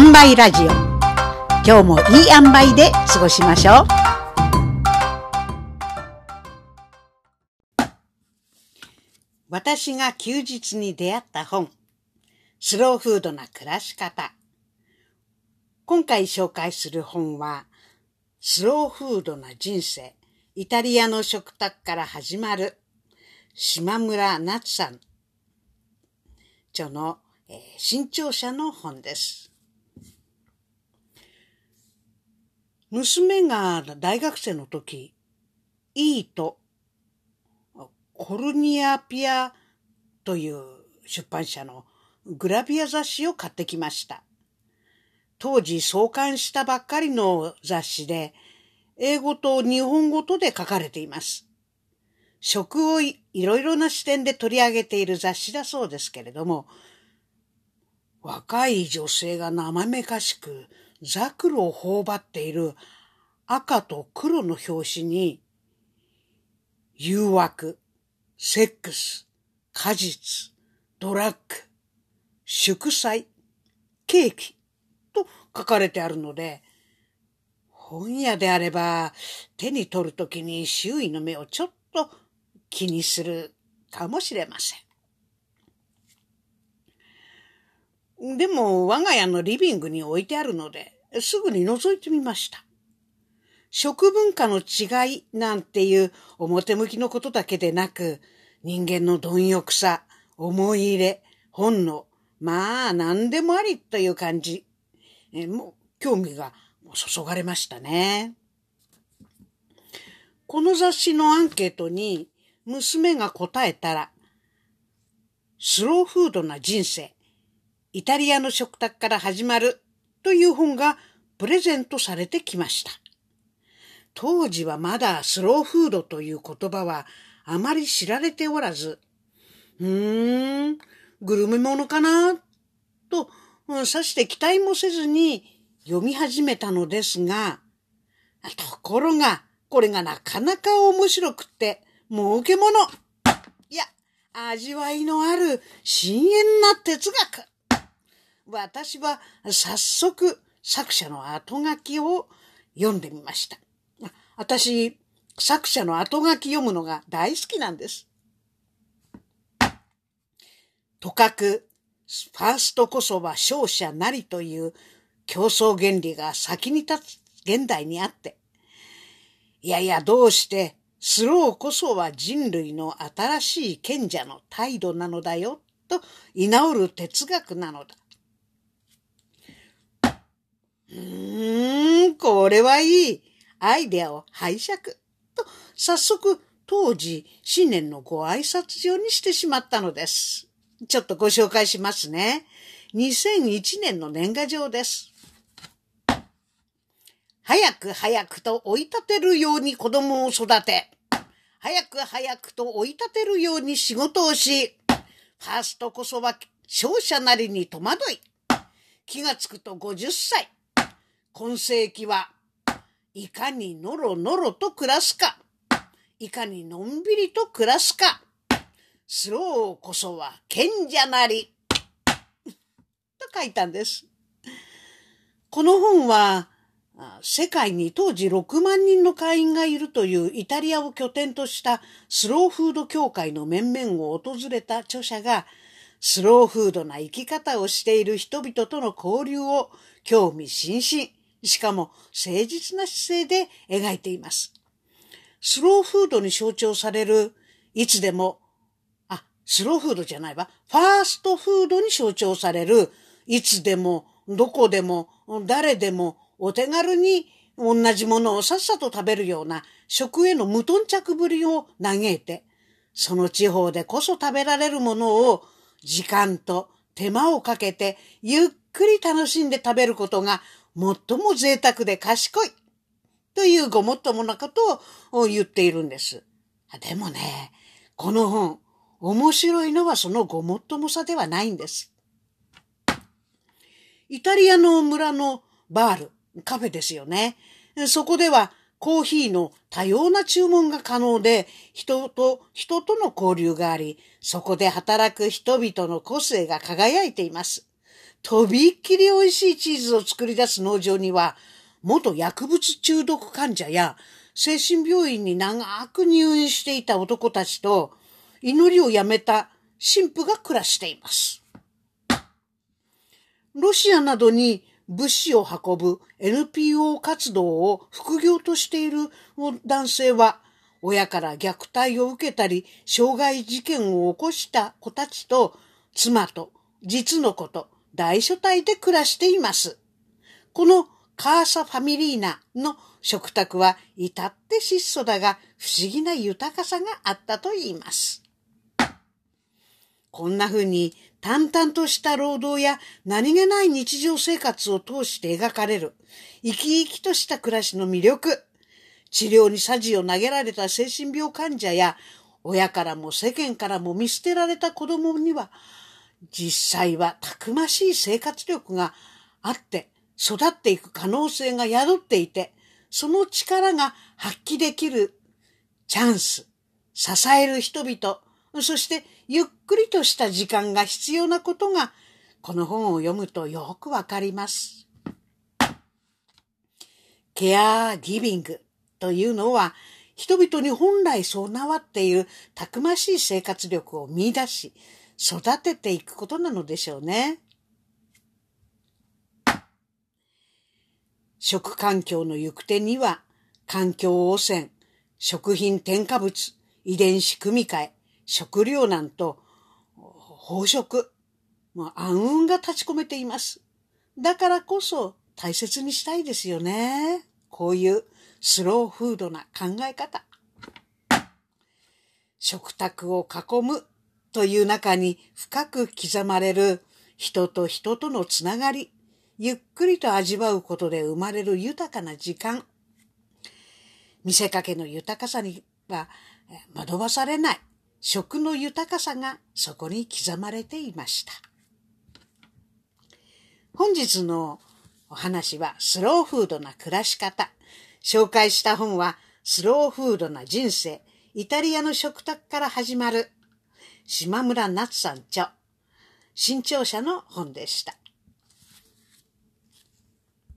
塩梅ラジオ。今日もいい塩梅で過ごしましょう。私が休日に出会った本。スローフードな暮らし方。今回紹介する本はスローフードな人生。イタリアの食卓から始まる。島村夏さん。著の、えー、新潮社の本です。娘が大学生の時、いいと、コルニアピアという出版社のグラビア雑誌を買ってきました。当時創刊したばっかりの雑誌で、英語と日本語とで書かれています。食をいろいろな視点で取り上げている雑誌だそうですけれども、若い女性が生めかしくザクロを頬張っている赤と黒の表紙に、誘惑、セックス、果実、ドラッグ、祝祭、ケーキと書かれてあるので、本屋であれば手に取るときに周囲の目をちょっと気にするかもしれません。でも我が家のリビングに置いてあるので、すぐに覗いてみました。食文化の違いなんていう表向きのことだけでなく、人間の貪欲さ、思い入れ、本能、まあ何でもありという感じ。えもう興味が注がれましたね。この雑誌のアンケートに娘が答えたら、スローフードな人生、イタリアの食卓から始まるという本がプレゼントされてきました。当時はまだスローフードという言葉はあまり知られておらず、うーん、グルメものかな？と、さして期待もせずに読み始めたのですが、ところが、これがなかなか面白くって、儲けもの。いや、味わいのある深遠な哲学。私は早速作者の後書きを読んでみました。私、作者の後書き読むのが大好きなんです。とかく、ファーストこそは勝者なりという競争原理が先に立つ現代にあって、いやいやどうしてスローこそは人類の新しい賢者の態度なのだよ、と居直る哲学なのだ。うーん、これはいい。アイデアを拝借。と、早速、当時、新年のご挨拶状にしてしまったのです。ちょっとご紹介しますね。2001年の年賀状です。早く早くと追い立てるように子供を育て、早く早くと追い立てるように仕事をし、ファーストこそは勝者なりに戸惑い、気がつくと50歳、今世紀はいかにのろのろと暮らすか、いかにのんびりと暮らすか、スローこそは賢者なり、と書いたんです。この本は、世界に当時6万人の会員がいるというイタリアを拠点としたスローフード協会の面々を訪れた著者がスローフードな生き方をしている人々との交流を興味津々、しかも誠実な姿勢で描いています。スローフードに象徴される、いつでも、あ、スローフードじゃないわ、ファーストフードに象徴される、いつでも、どこでも、誰でも、お手軽に同じものをさっさと食べるような食への無頓着ぶりを嘆いて、その地方でこそ食べられるものを時間と手間をかけてゆっくり楽しんで食べることが最も贅沢で賢いというごもっともなことを言っているんです。でもね、この本、面白いのはそのごもっともさではないんです。イタリアの村のバール、カフェですよね。そこではコーヒーの多様な注文が可能で、人と人との交流があり、そこで働く人々の個性が輝いています。とびっきり美味しいチーズを作り出す農場には、元薬物中毒患者や精神病院に長く入院していた男たちと、祈りをやめた神父が暮らしています。ロシアなどに物資を運ぶ NPO 活動を副業としている男性は、親から虐待を受けたり、傷害事件を起こした子たちと、妻と実の子と大所帯で暮らしています。このカーサファミリーナの食卓は至って質素だが不思議な豊かさがあったと言います。こんな風に淡々とした労働や何気ない日常生活を通して描かれる生き生きとした暮らしの魅力。治療にさじを投げられた精神病患者や親からも世間からも見捨てられた子供には実際はたくましい生活力があって育っていく可能性が宿っていてその力が発揮できるチャンス、支える人々、そしてゆっくりとした時間が必要なことがこの本を読むとよくわかります。ケアギビングというのは人々に本来備わっているたくましい生活力を見出し育てていくことなのでしょうね。食環境の行く手には環境汚染、食品添加物、遺伝子組み換え、食糧難と飽食、まあ、暗雲が立ち込めています。だからこそ大切にしたいですよね。こういうスローフードな考え方。食卓を囲むという中に深く刻まれる人と人とのつながり、ゆっくりと味わうことで生まれる豊かな時間。見せかけの豊かさには惑わされない食の豊かさがそこに刻まれていました。本日のお話はスローフードな暮らし方。紹介した本はスローフードな人生。イタリアの食卓から始まる島村夏さん著。新潮社の本でした。